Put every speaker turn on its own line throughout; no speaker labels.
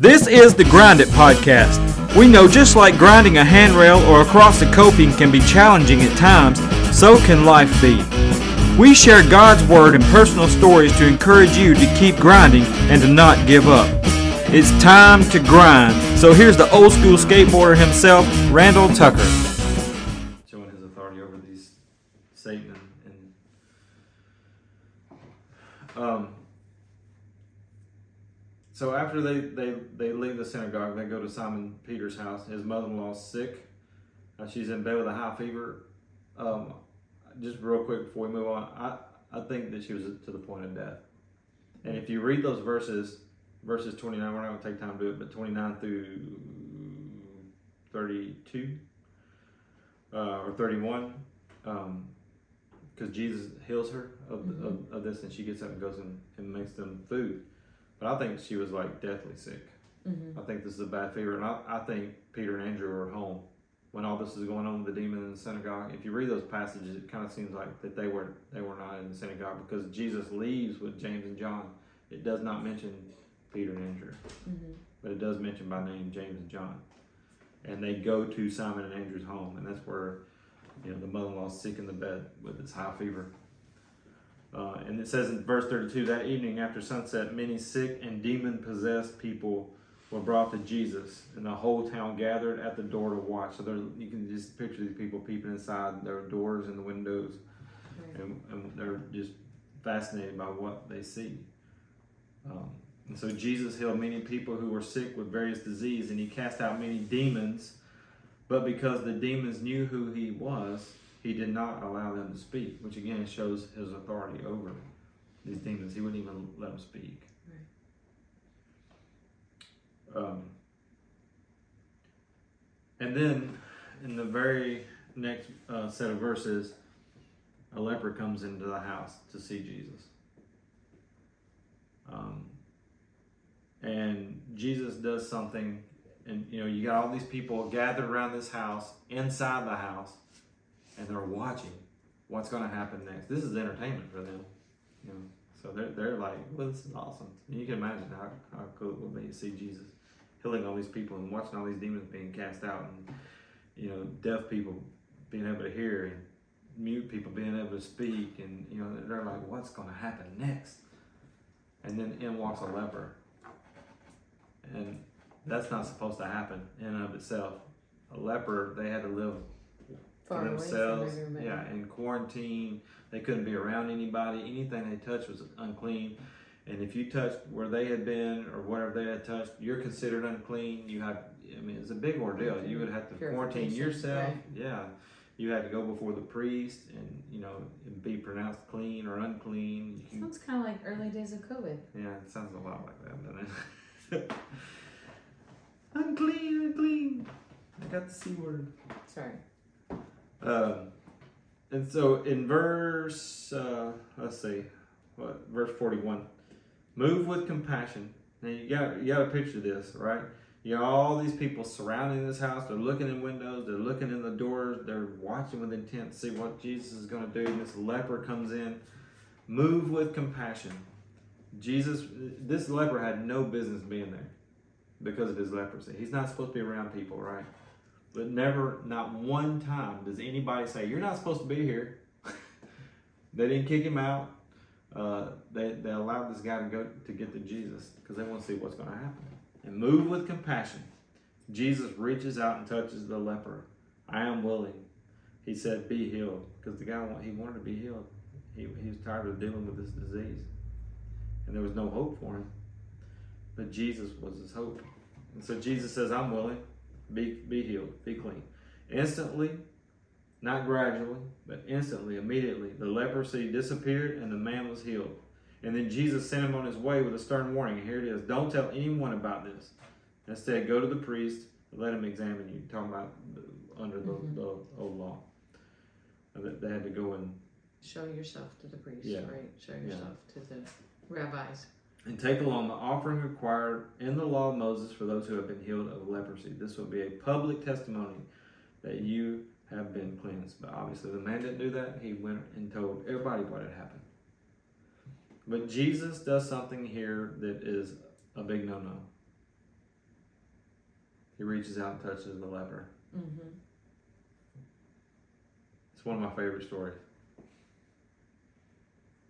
This is the Grind It Podcast. We know just like grinding a handrail or across a coping can be challenging at times, so can life be. We share God's Word and personal stories to encourage you to keep grinding and to not give up. It's time to grind. So here's the old school skateboarder himself, Randall Tucker.
So after they, they, they leave the synagogue, they go to Simon Peter's house. His mother-in-law's sick. Uh, she's in bed with a high fever. Um, just real quick before we move on, I, I think that she was to the point of death. And if you read those verses, verses 29, we're not going to take time to do it, but 29 through 32 uh, or 31, because um, Jesus heals her of, mm-hmm. of, of, this and she gets up and goes and, and makes them food. But I think she was like deathly sick. Mm-hmm. I think this is a bad fever. And I, I think Peter and Andrew were at home when all this is going on with the demon in the synagogue. If you read those passages, it kind of seems like that they were they were not in the synagogue because Jesus leaves with James and John. It does not mention Peter and Andrew, mm-hmm. but it does mention by name James and John. And they go to Simon and Andrew's home, and that's where you know the mother-in-law is sick in the bed with this high fever. Uh, and it says in verse 32 that evening after sunset, many sick and demon possessed people were brought to Jesus, and the whole town gathered at the door to watch. So there, you can just picture these people peeping inside their doors and the windows, and, and they're just fascinated by what they see. Um, and so Jesus healed many people who were sick with various disease, and he cast out many demons. But because the demons knew who he was, he did not allow them to speak, which again shows his authority over these demons. He wouldn't even let them speak. Right. Um, and then in the very next uh, set of verses, a leper comes into the house to see Jesus. Um, and Jesus does something, and you know, you got all these people gathered around this house, inside the house and they're watching what's going to happen next. This is entertainment for them, you know. So they're, they're like, well, this is awesome. And you can imagine how, how cool it will be to see Jesus healing all these people and watching all these demons being cast out and, you know, deaf people being able to hear and mute people being able to speak. And, you know, they're like, what's going to happen next? And then in walks a leper. And that's not supposed to happen in and of itself. A leper, they had to live Far themselves. yeah, in quarantine, they couldn't be around anybody. Anything they touched was unclean. And if you touched where they had been or whatever they had touched, you're considered unclean. You have, I mean, it's a big ordeal. You would have to quarantine yourself. Right. Yeah, you had to go before the priest and you know and be pronounced clean or unclean.
Can, sounds kind of like early days of COVID.
Yeah, it sounds a lot like that, doesn't it? unclean, unclean. I got the c word.
Sorry.
Um, and so in verse, uh, let's see, what verse 41, move with compassion. Now you got you got to picture this, right? You got all these people surrounding this house. They're looking in windows. They're looking in the doors. They're watching with intent to see what Jesus is going to do. This leper comes in. Move with compassion. Jesus, this leper had no business being there because of his leprosy. He's not supposed to be around people, right? But never, not one time does anybody say, You're not supposed to be here. they didn't kick him out. Uh, they, they allowed this guy to go to get to Jesus because they want to see what's going to happen. And move with compassion, Jesus reaches out and touches the leper. I am willing. He said, Be healed. Because the guy, he wanted to be healed. He, he was tired of dealing with this disease. And there was no hope for him. But Jesus was his hope. And so Jesus says, I'm willing be, be healed, be clean. Instantly, not gradually, but instantly, immediately, the leprosy disappeared and the man was healed. And then Jesus sent him on his way with a stern warning. And here it is don't tell anyone about this. Instead, go to the priest and let him examine you. Talking about under the, mm-hmm. the old law. They had to go and
show yourself to the priest, yeah. right? Show yourself yeah. to the rabbis
and take along the offering required in the law of Moses for those who have been healed of leprosy. This will be a public testimony that you have been cleansed. But obviously, the man didn't do that. He went and told everybody what had happened. But Jesus does something here that is a big no no. He reaches out and touches the leper. Mm-hmm. It's one of my favorite stories.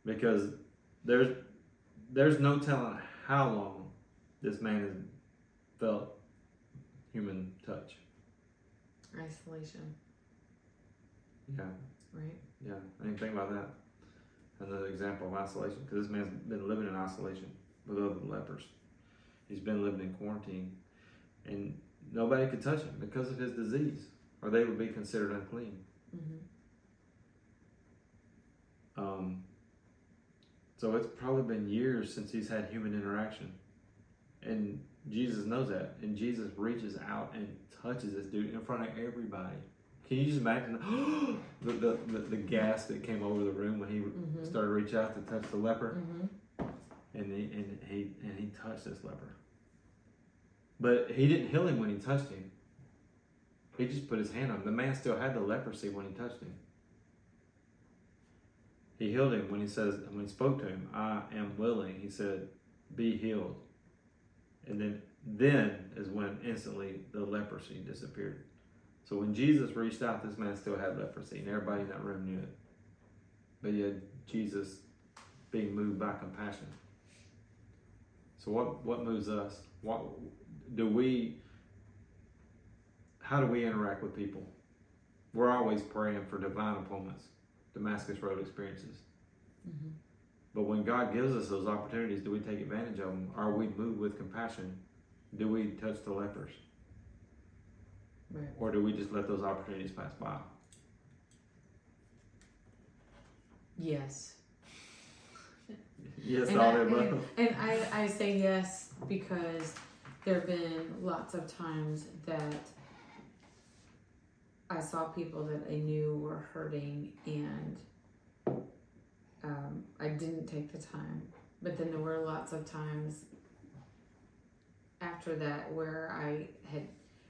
Because there's there's no telling how long this man has felt human touch.
Isolation.
Yeah.
Right.
Yeah. I didn't think about that. Another example of isolation, because this man's been living in isolation with other lepers. He's been living in quarantine, and nobody could touch him because of his disease, or they would be considered unclean. Mm-hmm. Um, so it's probably been years since he's had human interaction. And Jesus knows that. And Jesus reaches out and touches this dude in front of everybody. Can you just imagine the, the, the, the, gas that came over the room when he mm-hmm. started to reach out to touch the leper? Mm-hmm. And, he, and, he, and he touched this leper. But he didn't heal him when he touched him. He just put his hand on him. The man still had the leprosy when he touched him he healed him when he says when he spoke to him i am willing he said be healed and then then is when instantly the leprosy disappeared so when jesus reached out this man still had leprosy and everybody in that room knew it but yet jesus being moved by compassion so what what moves us what do we how do we interact with people we're always praying for divine appointments Damascus Road experiences. Mm-hmm. But when God gives us those opportunities, do we take advantage of them? Are we moved with compassion? Do we touch the lepers? Right. Or do we just let those opportunities pass by?
Yes.
yes, and all I,
and
I,
I say yes because there have been lots of times that I saw people that I knew were hurting and um, I didn't take the time. But then there were lots of times after that where I had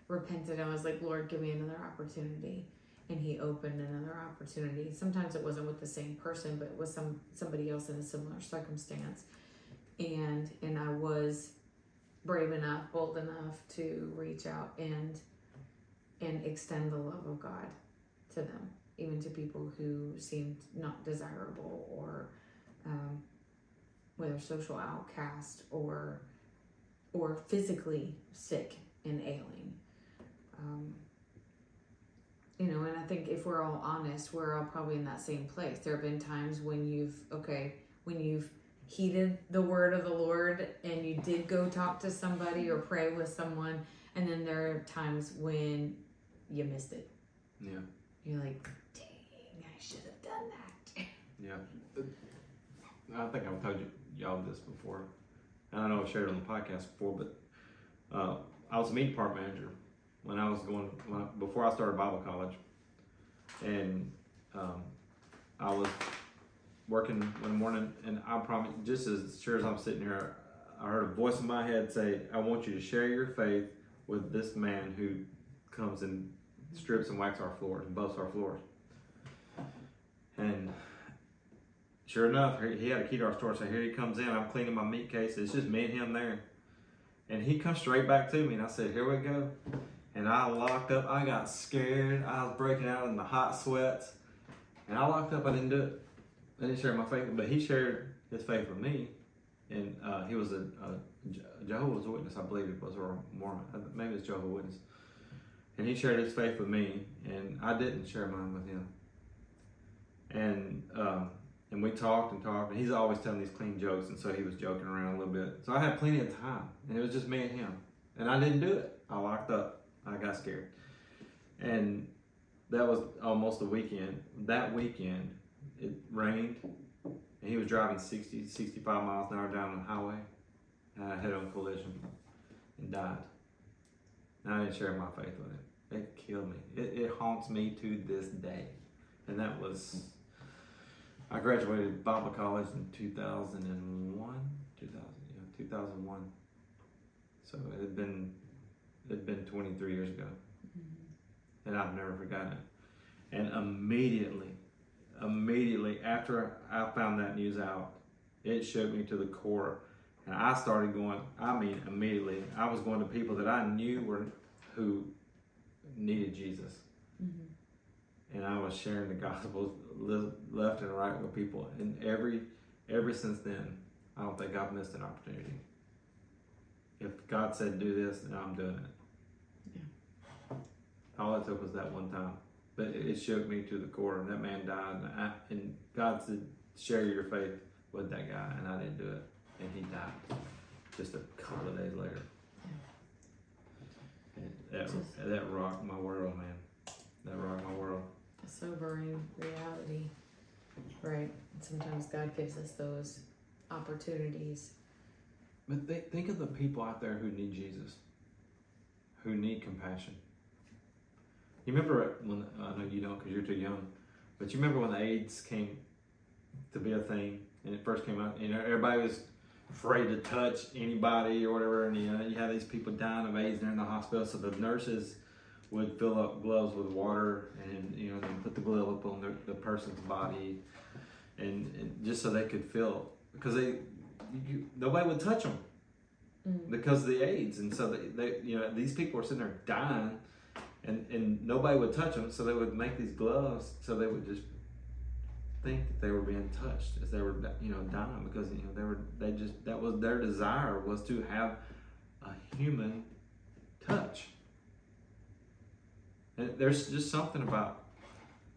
repented. I was like, Lord, give me another opportunity. And he opened another opportunity. Sometimes it wasn't with the same person, but it was some somebody else in a similar circumstance. And and I was brave enough, bold enough to reach out and and extend the love of God to them, even to people who seemed not desirable or um, whether social outcast or or physically sick and ailing. Um, you know, and I think if we're all honest, we're all probably in that same place. There have been times when you've okay, when you've heeded the word of the Lord and you did go talk to somebody or pray with someone, and then there are times when you missed it. Yeah. You're like, dang, I should have done that.
Yeah. I think I've told you, y'all this before. I don't know if I shared it on the podcast before, but uh, I was a meat park manager when I was going, I, before I started Bible college. And um, I was working one morning, and I promise, just as sure as I'm sitting here, I heard a voice in my head say, I want you to share your faith with this man who comes and strips and wax our floors and buffs our floors. And sure enough, he had a key to our store. So here he comes in. I'm cleaning my meat case. It's just me and him there. And he comes straight back to me. And I said, here we go. And I locked up. I got scared. I was breaking out in the hot sweats. And I locked up. I didn't do it. I didn't share my faith. But he shared his faith with me. And uh, he was a, a Jehovah's Witness, I believe it was, or Mormon. Uh, maybe it's Jehovah's Witness and he shared his faith with me, and I didn't share mine with him. And um, and we talked and talked, and he's always telling these clean jokes, and so he was joking around a little bit. So I had plenty of time, and it was just me and him, and I didn't do it. I locked up. I got scared, and that was almost a weekend. That weekend, it rained, and he was driving 60, 65 miles an hour down the highway, and I had a collision and died. And I didn't share my faith with him. It killed me. It, it haunts me to this day. And that was, I graduated Bible college in 2001, 2000, yeah, 2001. So it had been, it had been 23 years ago. Mm-hmm. And I've never forgotten it. And immediately, immediately after I found that news out, it shook me to the core. And I started going, I mean, immediately, I was going to people that I knew were who needed Jesus. Mm-hmm. And I was sharing the gospel left and right with people. And every ever since then, I don't think I've missed an opportunity. If God said do this, then I'm doing it. Yeah. All it took was that one time. But it shook me to the core. And that man died. And, I, and God said, share your faith with that guy. And I didn't do it. And he died just a couple of days later. That Just- that rocked my world, man. That rocked my world.
a sobering reality, right? And Sometimes God gives us those opportunities.
But th- think of the people out there who need Jesus, who need compassion. You remember when I know you don't because you're too young, but you remember when the AIDS came to be a thing and it first came out, and everybody was afraid to touch anybody or whatever. And you, know, you have these people dying of AIDS and they're in the hospital. So the nurses would fill up gloves with water and you know put the glove up on the, the person's body and, and, just so they could feel because they you, nobody would touch them mm-hmm. because of the AIDS and so they, they you know these people are sitting there dying and and nobody would touch them so they would make these gloves so they would just think that they were being touched as they were you know dying because you know they were they just that was their desire was to have a human touch there's just something about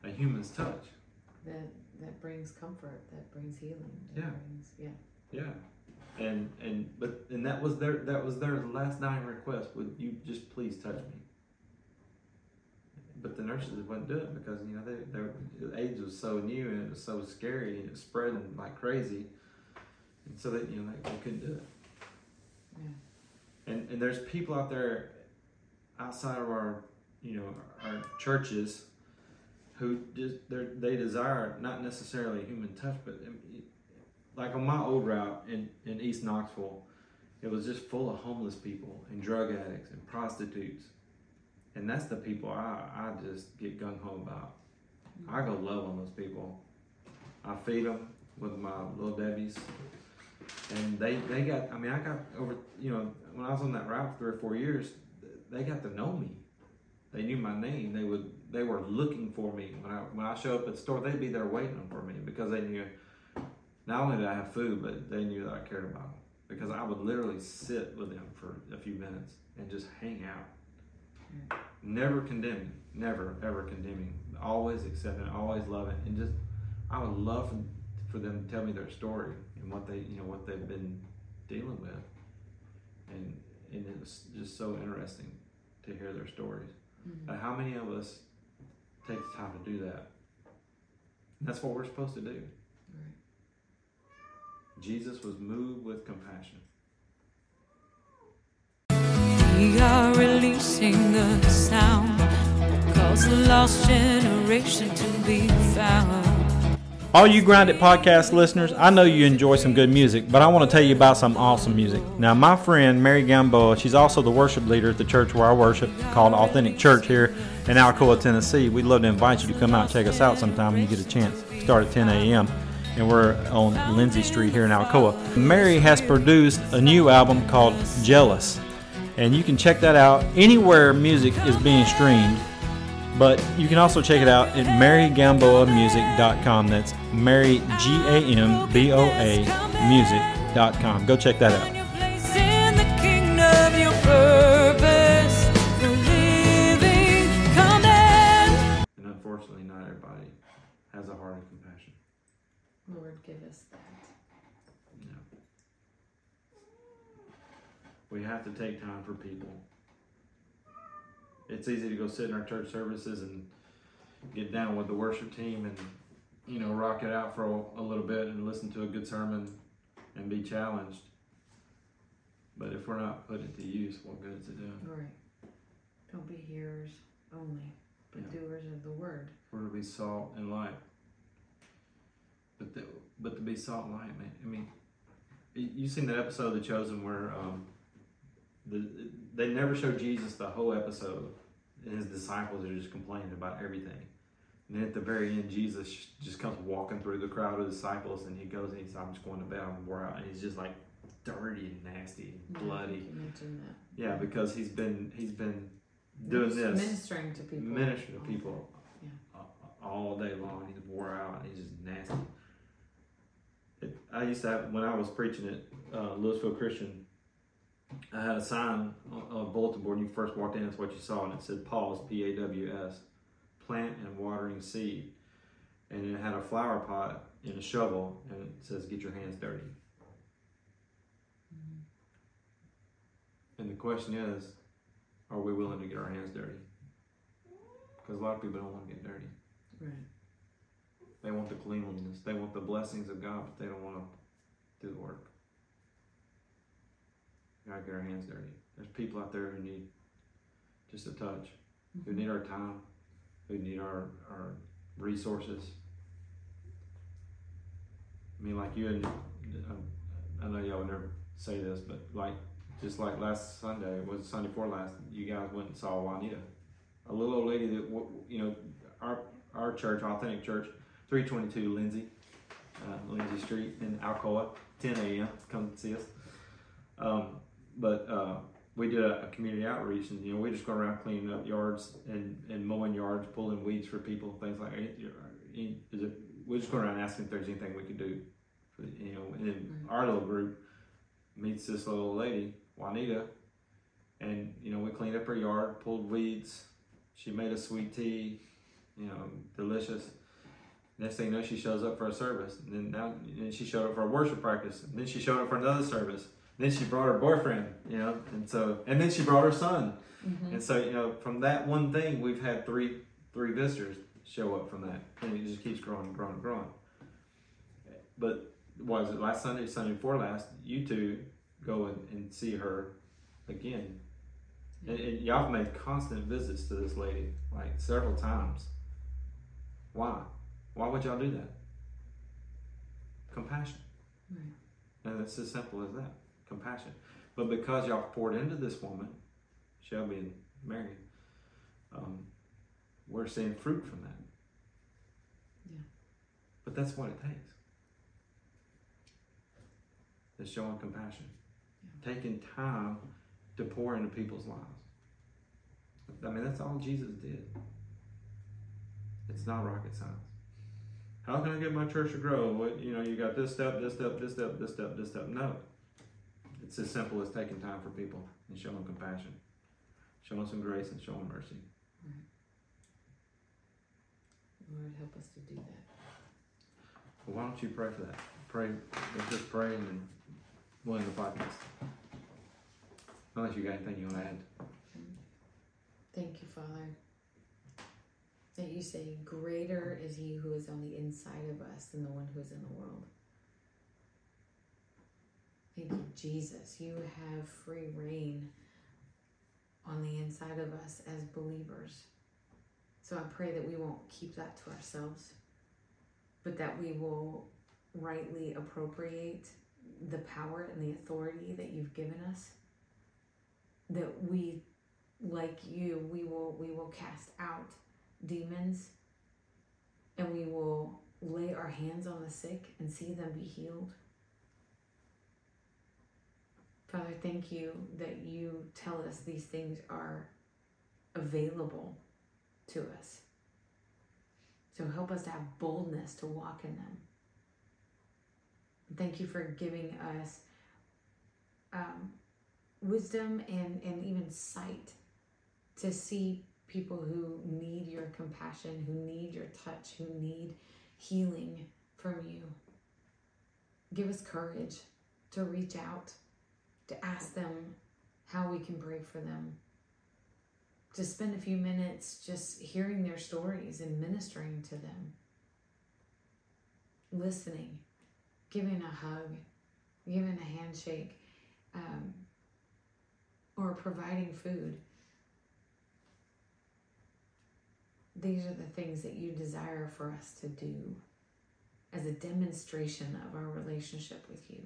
a human's touch
that that brings comfort that brings healing
that yeah
brings, yeah
yeah and and but and that was their that was their last dying request would you just please touch me but the nurses wouldn't do it because you know they, their AIDS was so new and it was so scary and it was spreading like crazy, and so that you know they, they couldn't do it. Yeah. And and there's people out there outside of our you know our churches who just they desire not necessarily human touch, but like on my old route in in East Knoxville, it was just full of homeless people and drug addicts and prostitutes and that's the people I, I just get gung ho about. I go love on those people. I feed them with my little debbies, and they they got. I mean, I got over. You know, when I was on that route for three or four years, they got to know me. They knew my name. They would. They were looking for me when I when I show up at the store. They'd be there waiting for me because they knew. Not only did I have food, but they knew that I cared about them because I would literally sit with them for a few minutes and just hang out never condemning, never ever condemning, always accepting, always loving, and just I would love for them to tell me their story and what they you know what they've been dealing with, and and it's just so interesting to hear their stories. Mm-hmm. But how many of us take the time to do that? That's what we're supposed to do. Right. Jesus was moved with compassion the
sound cause the lost generation to be found. All you Grind It podcast listeners, I know you enjoy some good music, but I want to tell you about some awesome music. Now, my friend Mary Gamboa, she's also the worship leader at the church where I worship called Authentic Church here in Alcoa, Tennessee. We'd love to invite you to come out and check us out sometime when you get a chance. Start at 10 a.m and we're on Lindsay Street here in Alcoa. Mary has produced a new album called Jealous, and you can check that out anywhere music is being streamed. But you can also check it out at marygamboamusic.com. That's Mary, G A M B O A, music.com. Go check that out.
have to take time for people. It's easy to go sit in our church services and get down with the worship team and, you know, rock it out for a, a little bit and listen to a good sermon and be challenged. But if we're not putting it to use, what good is it doing?
Right. Don't be hearers only, but yeah. doers of the word.
We're to be salt and light. But the, but to be salt and light, man. I mean, you seen that episode of The Chosen where um, the, they never show Jesus the whole episode, and his disciples are just complaining about everything. And then at the very end, Jesus just comes walking through the crowd of disciples, and he goes and he's, "I'm just going to bed. I'm wore out," and he's just like dirty and nasty and no, bloody. Yeah, because he's been he's been doing this
ministering to people,
ministering to people yeah. all day long. He's wore out. And he's just nasty. It, I used to have when I was preaching at uh, Louisville Christian I had a sign on, a bulletin board when you first walked in. That's what you saw, and it said "Pause," P-A-W-S, plant and watering seed. And it had a flower pot and a shovel, and it says, "Get your hands dirty." Mm-hmm. And the question is, are we willing to get our hands dirty? Because a lot of people don't want to get dirty. Right. They want the cleanliness. They want the blessings of God, but they don't want to do the work. We gotta get our hands dirty. There's people out there who need just a touch, who mm-hmm. need our time, who need our, our resources. I mean, like you and um, I, know y'all would never say this, but like just like last Sunday was Sunday before last, you guys went and saw Juanita, a little old lady that you know our our church, authentic church, 322 Lindsay, uh, Lindsay Street in Alcoa, 10 a.m. Come see us. Um, but uh, we did a, a, community outreach, and you know, we just go around cleaning up yards and, and mowing yards, pulling weeds for people, things like. that. Uh, it? We're just going around asking if there's anything we could do, for, you know. And then mm-hmm. our little group meets this little lady, Juanita, and you know, we cleaned up her yard, pulled weeds. She made a sweet tea, you know, delicious. Next thing you know, she shows up for a service, and then now and she showed up for a worship practice, and then she showed up for another service then she brought her boyfriend, you know, and so and then she brought her son, mm-hmm. and so you know from that one thing we've had three three visitors show up from that, and it just keeps growing and growing and growing. But was it last Sunday, Sunday before last? You two go and, and see her again, mm-hmm. and, and y'all have made constant visits to this lady like several times. Why? Why would y'all do that? Compassion. Right. And it's as simple as that compassion. But because y'all poured into this woman, Shelby and Mary, um, we're seeing fruit from that. Yeah. But that's what it takes. Is showing compassion, yeah. taking time to pour into people's lives. I mean, that's all Jesus did. It's not rocket science. How can I get my church to grow? What, you know, you got this step, this step, this step, this step, this step. No, it's as simple as taking time for people and showing compassion, showing some grace and showing mercy. Right.
Lord, help us to do that.
Well, why don't you pray for that? Pray, just praying and willing to the podcast. Unless you got anything you want to add.
Thank you, Father. That you say, Greater is he who is on the inside of us than the one who is in the world. Thank you, Jesus. You have free rein on the inside of us as believers. So I pray that we won't keep that to ourselves, but that we will rightly appropriate the power and the authority that you've given us. That we, like you, we will we will cast out demons and we will lay our hands on the sick and see them be healed Father, thank you that you tell us these things are available to us. So help us to have boldness to walk in them. Thank you for giving us um, wisdom and, and even sight to see people who need your compassion, who need your touch, who need healing from you. Give us courage to reach out to ask them how we can pray for them, to spend a few minutes just hearing their stories and ministering to them, listening, giving a hug, giving a handshake, um, or providing food. These are the things that you desire for us to do as a demonstration of our relationship with you.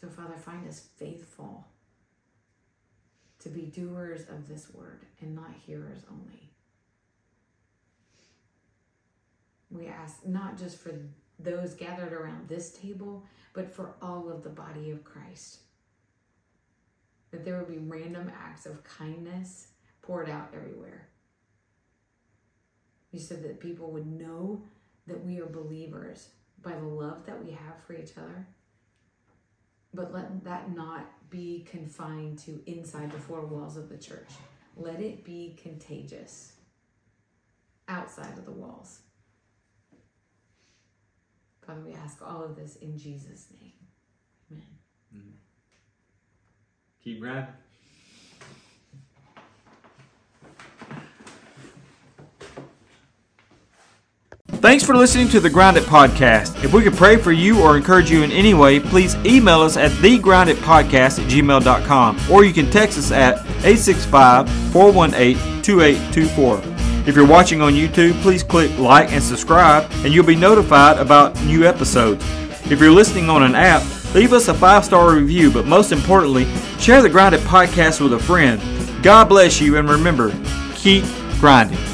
So, Father, find us faithful to be doers of this word and not hearers only. We ask not just for those gathered around this table, but for all of the body of Christ. That there would be random acts of kindness poured out everywhere. You said that people would know that we are believers by the love that we have for each other but let that not be confined to inside the four walls of the church. Let it be contagious outside of the walls. Father, we ask all of this in Jesus' name. Amen. Mm-hmm.
Keep grabbing.
Thanks for listening to the Grind It Podcast. If we could pray for you or encourage you in any way, please email us at thegrinditpodcast at gmail.com or you can text us at 865 418 2824. If you're watching on YouTube, please click like and subscribe and you'll be notified about new episodes. If you're listening on an app, leave us a five star review, but most importantly, share the Grind It Podcast with a friend. God bless you and remember, keep grinding.